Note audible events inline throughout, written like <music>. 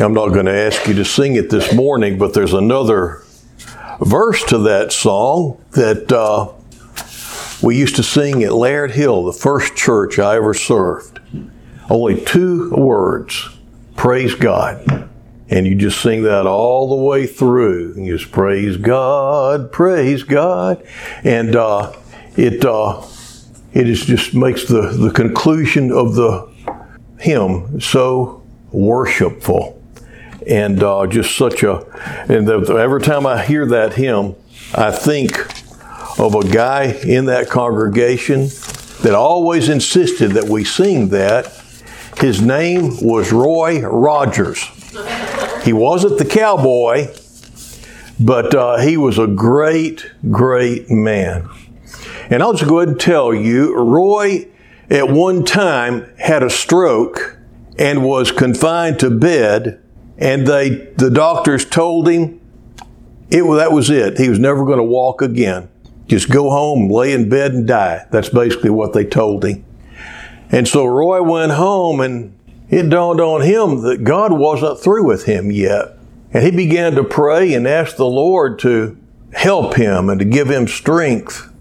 I'm not going to ask you to sing it this morning, but there's another verse to that song that uh, we used to sing at Laird Hill, the first church I ever served. Only two words praise God. And you just sing that all the way through. You just praise God, praise God. And uh, it, uh, it is just makes the, the conclusion of the hymn so worshipful and uh, just such a. And the, every time I hear that hymn, I think of a guy in that congregation that always insisted that we sing that. His name was Roy Rogers. He wasn't the cowboy, but uh, he was a great, great man. And I'll just go ahead and tell you, Roy at one time had a stroke and was confined to bed and they the doctors told him it that was it. He was never going to walk again. Just go home, lay in bed, and die. That's basically what they told him. And so Roy went home, and it dawned on him that God wasn't through with him yet. And he began to pray and ask the Lord to help him and to give him strength.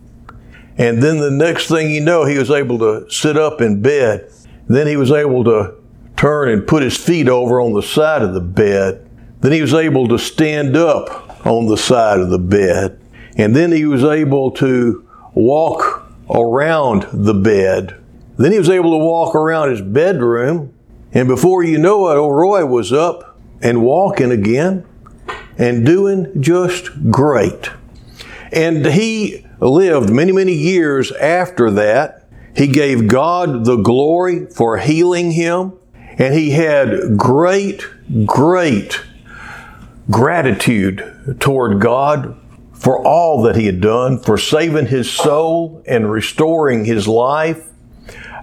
And then the next thing you know, he was able to sit up in bed. Then he was able to turn and put his feet over on the side of the bed. Then he was able to stand up on the side of the bed. And then he was able to walk around the bed. Then he was able to walk around his bedroom. And before you know it, Roy was up and walking again and doing just great. And he lived many, many years after that. He gave God the glory for healing him. And he had great, great gratitude toward God for all that he had done, for saving his soul and restoring his life.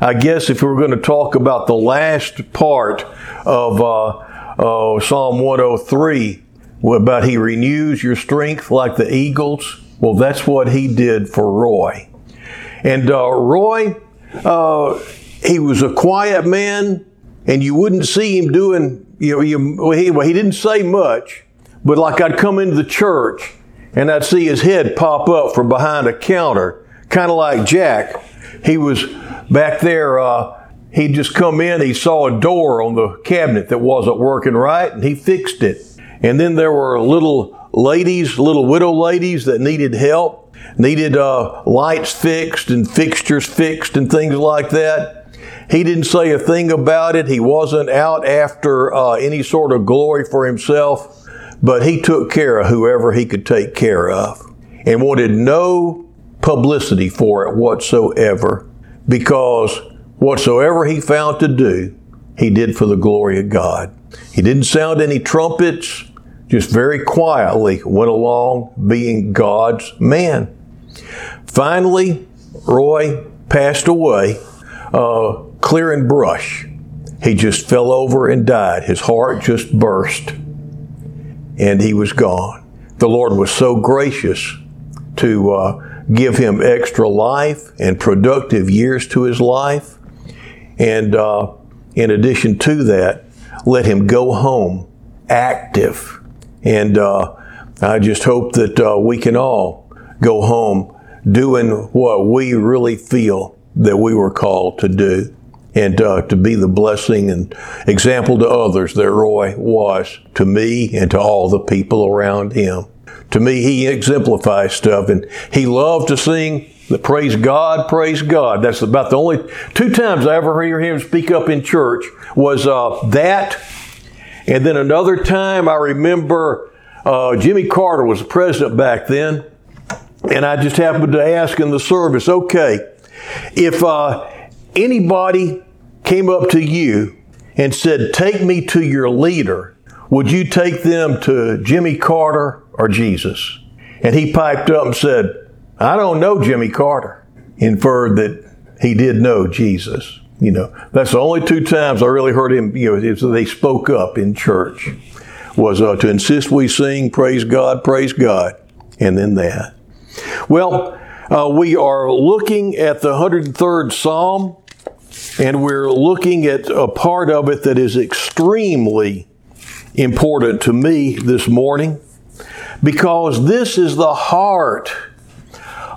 I guess if we were going to talk about the last part of uh, uh, Psalm 103, about he renews your strength like the eagles, well, that's what he did for Roy. And uh, Roy, uh, he was a quiet man and you wouldn't see him doing, you know, you, well, he, well, he didn't say much, but like I'd come into the church and I'd see his head pop up from behind a counter, kind of like Jack. He was back there, uh, he'd just come in, he saw a door on the cabinet that wasn't working right, and he fixed it. And then there were little ladies, little widow ladies that needed help, needed uh, lights fixed and fixtures fixed and things like that. He didn't say a thing about it. He wasn't out after uh, any sort of glory for himself, but he took care of whoever he could take care of and wanted no publicity for it whatsoever because whatsoever he found to do, he did for the glory of God. He didn't sound any trumpets, just very quietly went along being God's man. Finally, Roy passed away. Uh, clearing brush. He just fell over and died. His heart just burst and he was gone. The Lord was so gracious to uh, give him extra life and productive years to his life. And uh, in addition to that, let him go home active. And uh, I just hope that uh, we can all go home doing what we really feel that we were called to do and uh, to be the blessing and example to others that Roy was to me and to all the people around him. To me, he exemplifies stuff, and he loved to sing the praise God, praise God. That's about the only two times I ever hear him speak up in church was uh, that, and then another time I remember uh, Jimmy Carter was the president back then, and I just happened to ask in the service, okay, if uh, anybody came up to you and said, Take me to your leader, would you take them to Jimmy Carter or Jesus? And he piped up and said, I don't know Jimmy Carter. Inferred that he did know Jesus. You know, that's the only two times I really heard him, you know, they spoke up in church was uh, to insist we sing, praise God, praise God, and then that. Well, uh, we are looking at the 103rd Psalm. And we're looking at a part of it that is extremely important to me this morning because this is the heart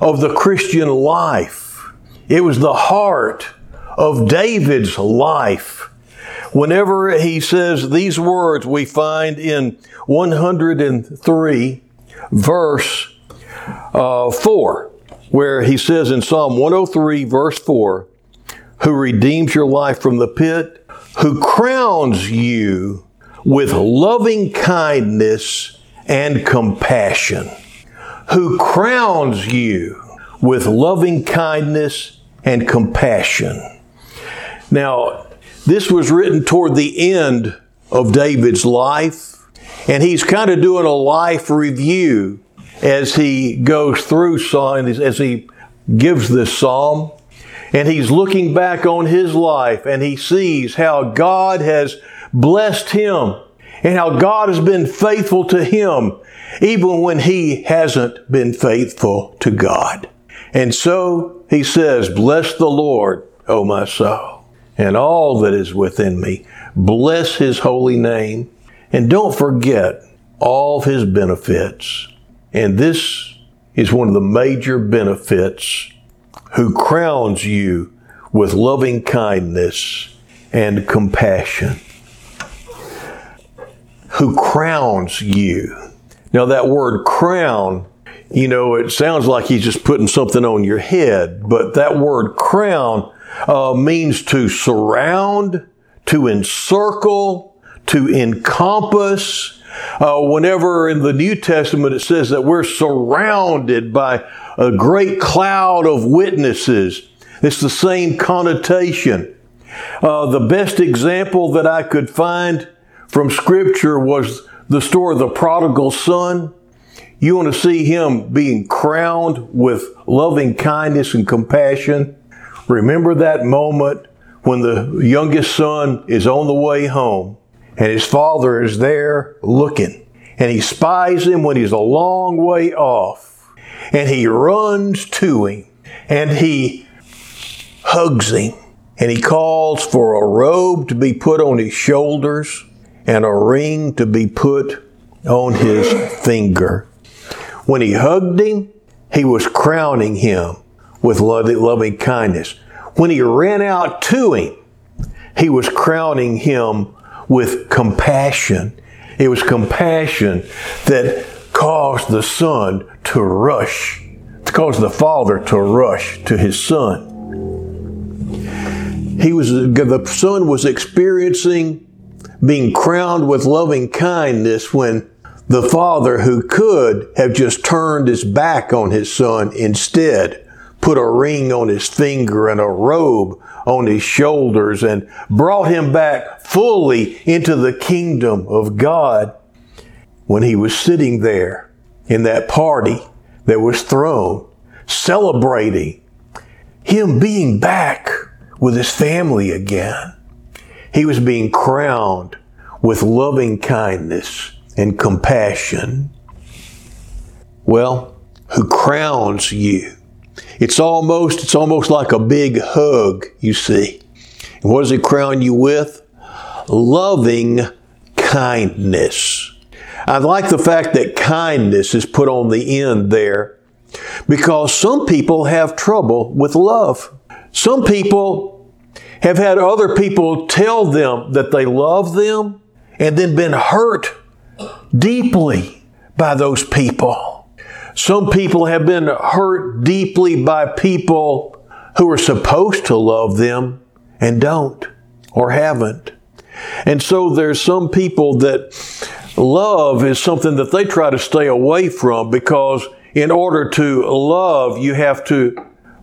of the Christian life. It was the heart of David's life. Whenever he says these words, we find in 103, verse uh, 4, where he says in Psalm 103, verse 4, who redeems your life from the pit, who crowns you with loving kindness and compassion, who crowns you with loving kindness and compassion. Now, this was written toward the end of David's life, and he's kind of doing a life review as he goes through as he gives this psalm. And he's looking back on his life and he sees how God has blessed him and how God has been faithful to him even when he hasn't been faithful to God. And so he says, Bless the Lord, O my soul, and all that is within me. Bless his holy name. And don't forget all of his benefits. And this is one of the major benefits who crowns you with loving kindness and compassion. Who crowns you. Now, that word crown, you know, it sounds like he's just putting something on your head, but that word crown uh, means to surround, to encircle, to encompass, uh, whenever in the New Testament it says that we're surrounded by a great cloud of witnesses, it's the same connotation. Uh, the best example that I could find from Scripture was the story of the prodigal son. You want to see him being crowned with loving kindness and compassion. Remember that moment when the youngest son is on the way home and his father is there looking. And he spies him when he's a long way off. And he runs to him and he hugs him. And he calls for a robe to be put on his shoulders and a ring to be put on his finger. When he hugged him, he was crowning him with loving kindness. When he ran out to him, he was crowning him with compassion. It was compassion that caused the son to rush, to cause the father to rush to his son. He was, the son was experiencing being crowned with loving kindness when the father who could have just turned his back on his son instead put a ring on his finger and a robe on his shoulders and brought him back fully into the kingdom of God when he was sitting there in that party that was thrown, celebrating him being back with his family again. He was being crowned with loving kindness and compassion. Well, who crowns you it's almost, it's almost like a big hug, you see. And what does it crown you with? Loving kindness. I like the fact that kindness is put on the end there because some people have trouble with love. Some people have had other people tell them that they love them and then been hurt deeply by those people. Some people have been hurt deeply by people who are supposed to love them and don't or haven't. And so there's some people that love is something that they try to stay away from because in order to love, you have to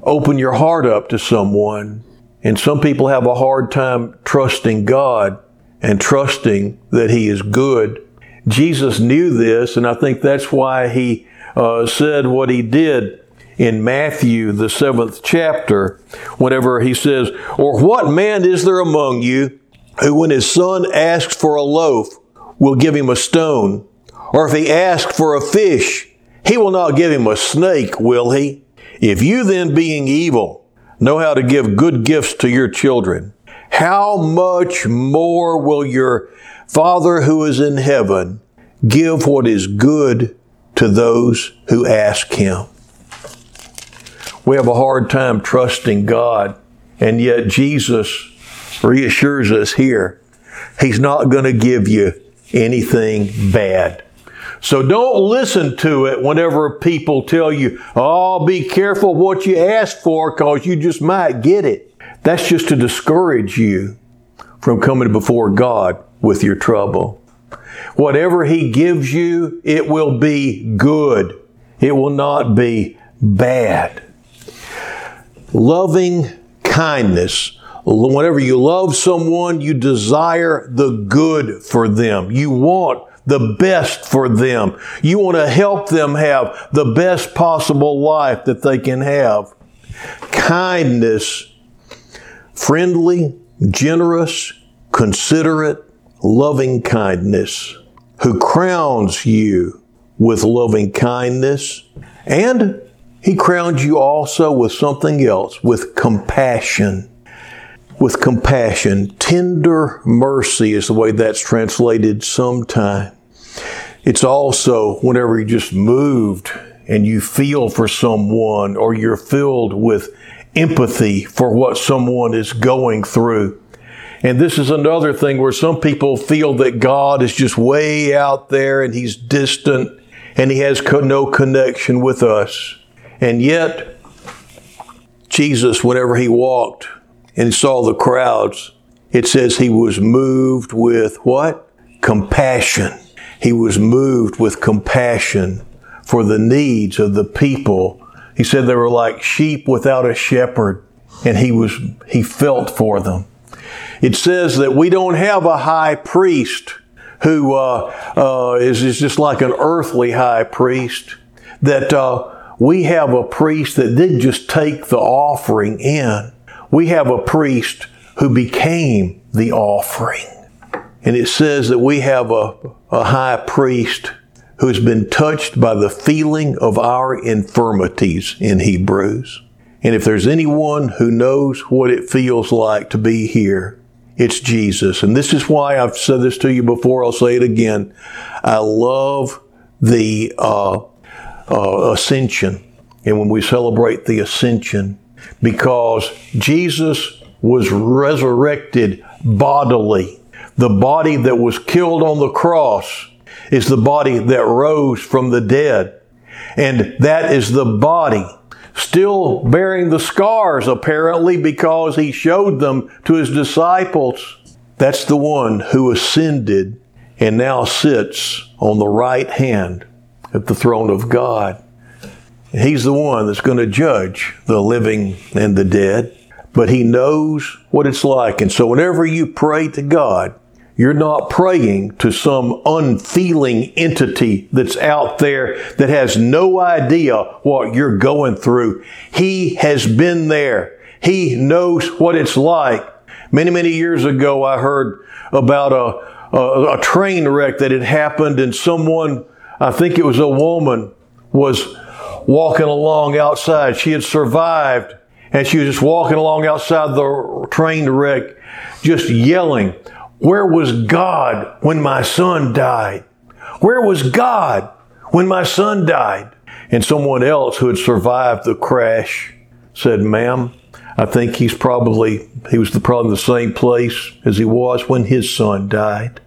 open your heart up to someone. And some people have a hard time trusting God and trusting that He is good. Jesus knew this, and I think that's why He uh, said what he did in Matthew, the seventh chapter, whenever he says, Or what man is there among you who, when his son asks for a loaf, will give him a stone? Or if he asks for a fish, he will not give him a snake, will he? If you then, being evil, know how to give good gifts to your children, how much more will your Father who is in heaven, give what is good to those who ask him. We have a hard time trusting God, and yet Jesus reassures us here. He's not going to give you anything bad. So don't listen to it whenever people tell you, oh, be careful what you ask for because you just might get it. That's just to discourage you from coming before God with your trouble. Whatever He gives you, it will be good. It will not be bad. Loving kindness. Whenever you love someone, you desire the good for them. You want the best for them. You want to help them have the best possible life that they can have. Kindness, friendly, generous, considerate, loving kindness, who crowns you with loving kindness, and he crowns you also with something else, with compassion. With compassion. Tender mercy is the way that's translated sometime. It's also whenever you're just moved and you feel for someone or you're filled with empathy for what someone is going through. And this is another thing where some people feel that God is just way out there and He's distant and He has no connection with us. And yet, Jesus, whenever He walked and saw the crowds, it says He was moved with what? Compassion. He was moved with compassion for the needs of the people. He said they were like sheep without a shepherd, and he was he felt for them. It says that we don't have a high priest who uh, uh, is is just like an earthly high priest. That uh, we have a priest that didn't just take the offering in. We have a priest who became the offering. And it says that we have a, a high priest who has been touched by the feeling of our infirmities in Hebrews. And if there's anyone who knows what it feels like to be here, it's Jesus. And this is why I've said this to you before. I'll say it again. I love the uh, uh, ascension. And when we celebrate the ascension, because Jesus was resurrected bodily. The body that was killed on the cross is the body that rose from the dead. And that is the body still bearing the scars apparently because he showed them to his disciples. That's the one who ascended and now sits on the right hand at the throne of God. He's the one that's going to judge the living and the dead, but he knows what it's like. And so whenever you pray to God, you're not praying to some unfeeling entity that's out there that has no idea what you're going through. He has been there. He knows what it's like. Many, many years ago, I heard about a, a, a train wreck that had happened and someone, I think it was a woman, was walking along outside. She had survived and she was just walking along outside the train wreck, just yelling, where was God when my son died? Where was God when my son died? And someone else who had survived the crash said, Ma'am, I think he's probably, he was probably in the same place as he was when his son died.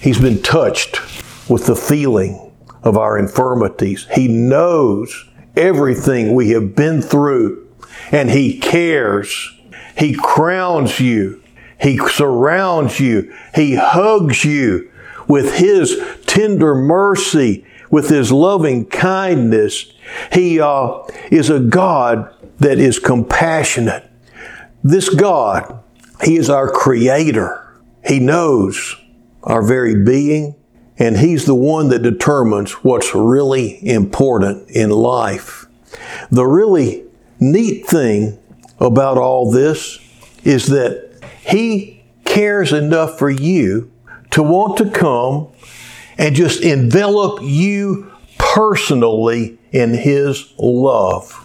He's been touched with the feeling of our infirmities. He knows everything we have been through and He cares. He crowns you he surrounds you. He hugs you with His tender mercy, with His loving kindness. He uh, is a God that is compassionate. This God, He is our Creator. He knows our very being, and He's the one that determines what's really important in life. The really neat thing about all this is that he cares enough for you to want to come and just envelop you personally in His love.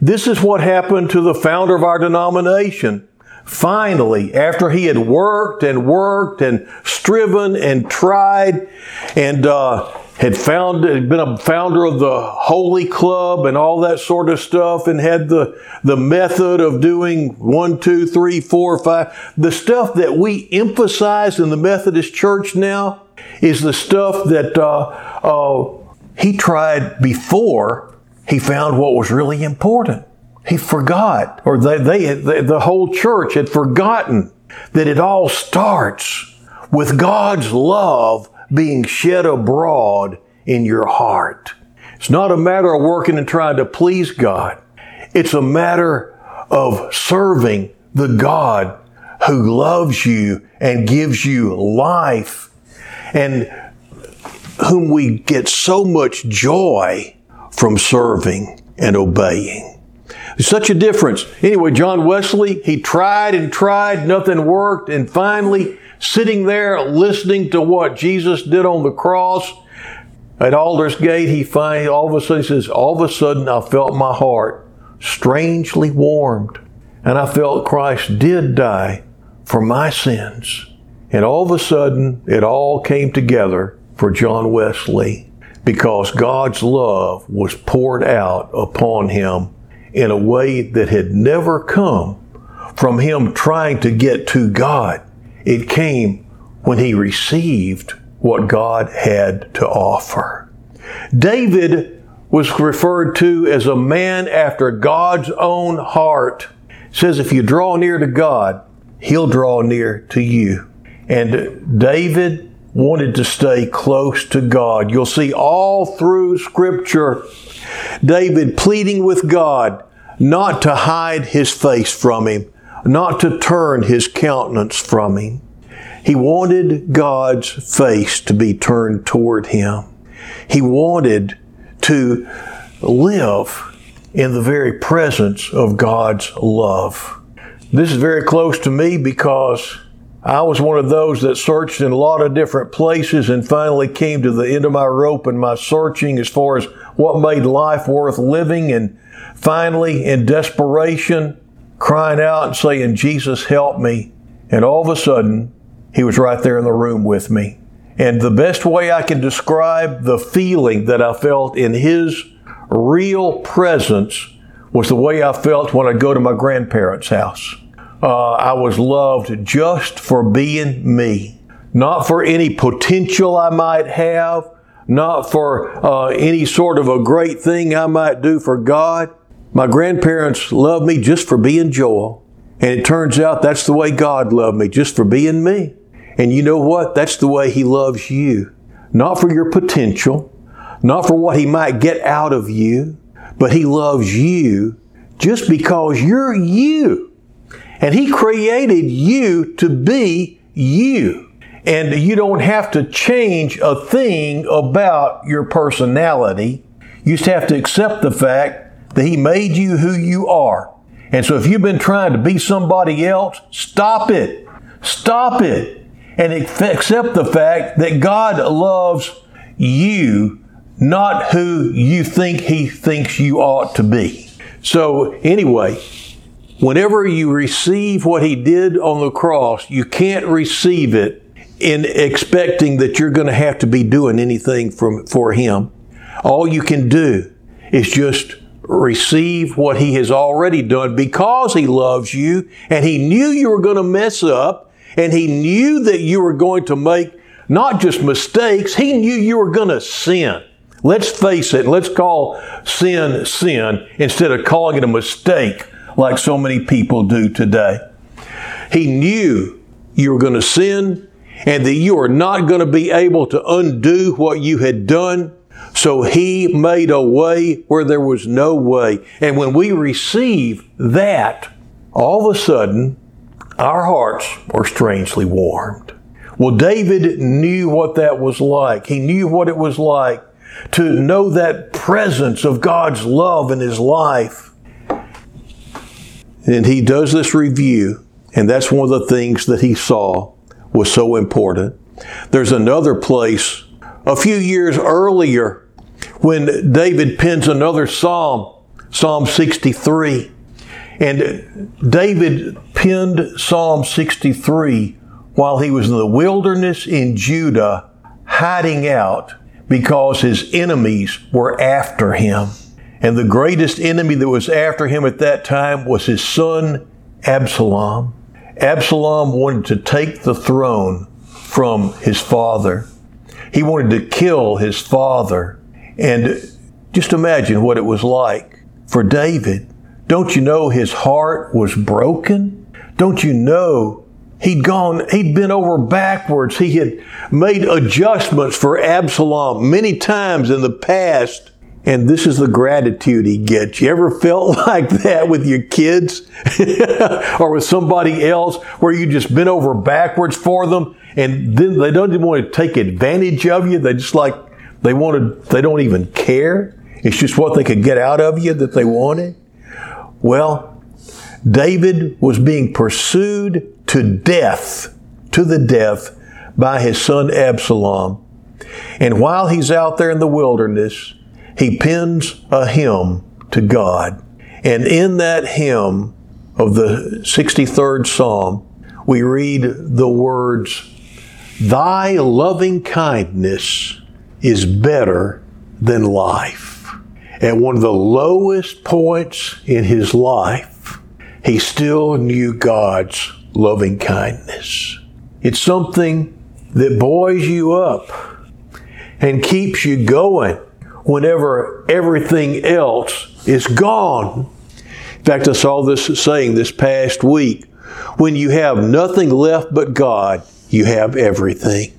This is what happened to the founder of our denomination, finally, after he had worked and worked and striven and tried and uh, had found had been a founder of the Holy Club and all that sort of stuff, and had the the method of doing one, two, three, four, five. The stuff that we emphasize in the Methodist Church now is the stuff that uh, uh, he tried before he found what was really important. He forgot, or they, they, they the whole church had forgotten that it all starts with God's love being shed abroad in your heart. It's not a matter of working and trying to please God. It's a matter of serving the God who loves you and gives you life and whom we get so much joy from serving and obeying. Such a difference. Anyway, John Wesley, he tried and tried, nothing worked, and finally sitting there listening to what Jesus did on the cross at Aldersgate, he finally, all of a sudden, says, all of a sudden I felt my heart strangely warmed. And I felt Christ did die for my sins. And all of a sudden, it all came together for John Wesley because God's love was poured out upon him in a way that had never come from him trying to get to God. It came when he received what God had to offer. David was referred to as a man after God's own heart. It says if you draw near to God, he'll draw near to you. And David wanted to stay close to God. You'll see all through scripture David pleading with God not to hide his face from him, not to turn his countenance from him. He wanted God's face to be turned toward him. He wanted to live in the very presence of God's love. This is very close to me because I was one of those that searched in a lot of different places and finally came to the end of my rope in my searching as far as what made life worth living. And finally, in desperation, crying out and saying, Jesus, help me. And all of a sudden, he was right there in the room with me. And the best way I can describe the feeling that I felt in his real presence was the way I felt when I go to my grandparents' house. Uh, I was loved just for being me, not for any potential I might have, not for uh, any sort of a great thing I might do for God. My grandparents loved me just for being Joel. And it turns out that's the way God loved me, just for being me. And you know what? That's the way He loves you. Not for your potential, not for what He might get out of you, but He loves you just because you're you. And He created you to be you. And you don't have to change a thing about your personality. You just have to accept the fact that He made you who you are. And so if you've been trying to be somebody else, stop it. Stop it and accept the fact that God loves you, not who you think He thinks you ought to be. So, anyway, whenever you receive what He did on the cross, you can't receive it in expecting that you're going to have to be doing anything from, for Him. All you can do is just receive what He has already done because He loves you and He knew you were going to mess up and He knew that you were going to make not just mistakes, He knew you were going to sin. Let's face it, let's call sin sin instead of calling it a mistake like so many people do today. He knew you were going to sin and that you are not going to be able to undo what you had done. So He made a way where there was no way. And when we receive that, all of a sudden, our hearts are strangely warmed. Well, David knew what that was like. He knew what it was like to know that presence of God's love in his life. And he does this review, and that's one of the things that he saw was so important. There's another place a few years earlier when David pens another psalm, Psalm 63. And David penned Psalm 63 while he was in the wilderness in Judah, hiding out because his enemies were after him. And the greatest enemy that was after him at that time was his son Absalom. Absalom wanted to take the throne from his father. He wanted to kill his father. And just imagine what it was like for David. Don't you know his heart was broken? Don't you know he'd gone, he'd been over backwards. He had made adjustments for Absalom many times in the past. And this is the gratitude he gets. You ever felt <laughs> like that with your kids <laughs> or with somebody else where you just bent over backwards for them and then they don't even want to take advantage of you. They just like, they wanted, they don't even care. It's just what they could get out of you that they wanted. Well, David was being pursued to death, to the death by his son Absalom. And while he's out there in the wilderness, he pens a hymn to God. And in that hymn of the 63rd Psalm, we read the words, Thy loving kindness is better than life. At one of the lowest points in his life, he still knew God's loving kindness. It's something that buoys you up and keeps you going whenever everything else is gone. In fact, I saw this saying this past week when you have nothing left but God, you have everything.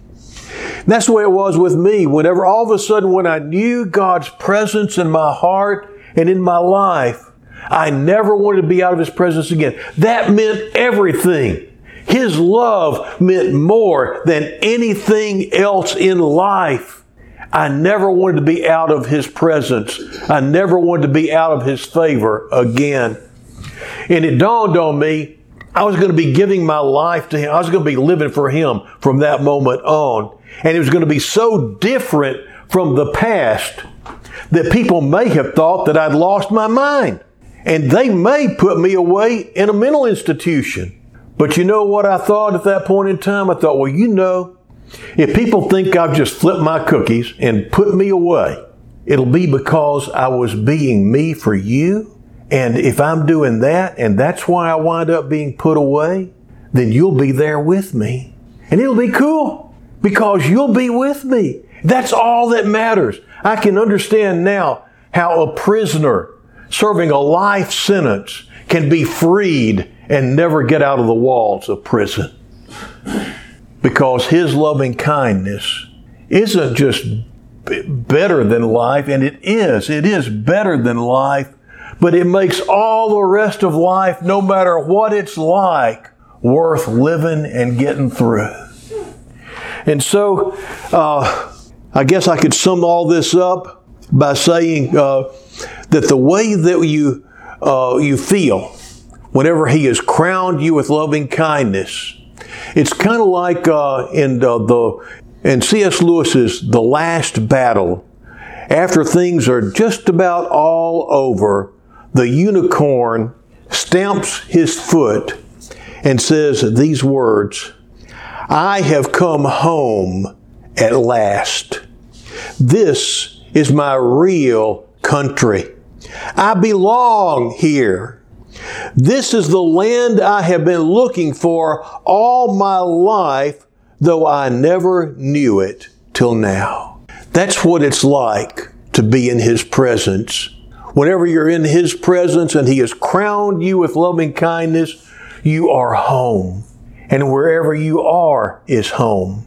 And that's the way it was with me. Whenever all of a sudden, when I knew God's presence in my heart and in my life, I never wanted to be out of His presence again. That meant everything. His love meant more than anything else in life. I never wanted to be out of His presence. I never wanted to be out of His favor again. And it dawned on me I was going to be giving my life to Him. I was going to be living for Him from that moment on. And it was going to be so different from the past that people may have thought that I'd lost my mind. And they may put me away in a mental institution. But you know what I thought at that point in time? I thought, well, you know, if people think I've just flipped my cookies and put me away, it'll be because I was being me for you. And if I'm doing that and that's why I wind up being put away, then you'll be there with me. And it'll be cool because you'll be with me. That's all that matters. I can understand now how a prisoner serving a life sentence can be freed and never get out of the walls of prison because His loving kindness isn't just better than life, and it is. It is better than life, but it makes all the rest of life, no matter what it's like, worth living and getting through. And so, uh, I guess I could sum all this up by saying uh, that the way that you uh, you feel whenever He has crowned you with loving kindness it's kind of like uh, in uh, the in C.S. Lewis's The Last Battle. After things are just about all over, the unicorn stamps his foot and says these words I have come home at last. This is my real country. I belong here. This is the land I have been looking for all my life, though I never knew it till now. That's what it's like to be in His presence. Whenever you're in His presence and He has crowned you with loving kindness, you are home. And wherever you are is home.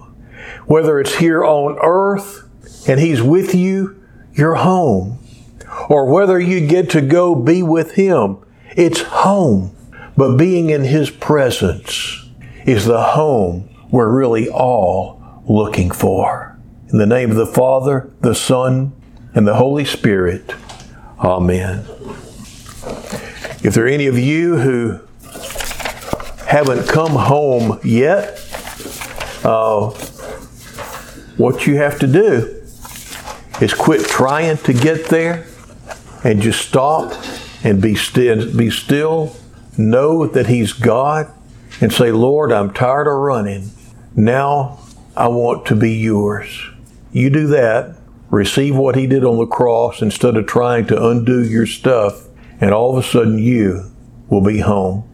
Whether it's here on earth and He's with you, you're home. Or whether you get to go be with Him it's home. But being in His presence is the home we're really all looking for. In the name of the Father, the Son, and the Holy Spirit. Amen. If there are any of you who haven't come home yet, uh, what you have to do is quit trying to get there and just stop and be still, be still know that He's God, and say, Lord, I'm tired of running. Now I want to be yours. You do that, receive what He did on the cross instead of trying to undo your stuff, and all of a sudden you will be home.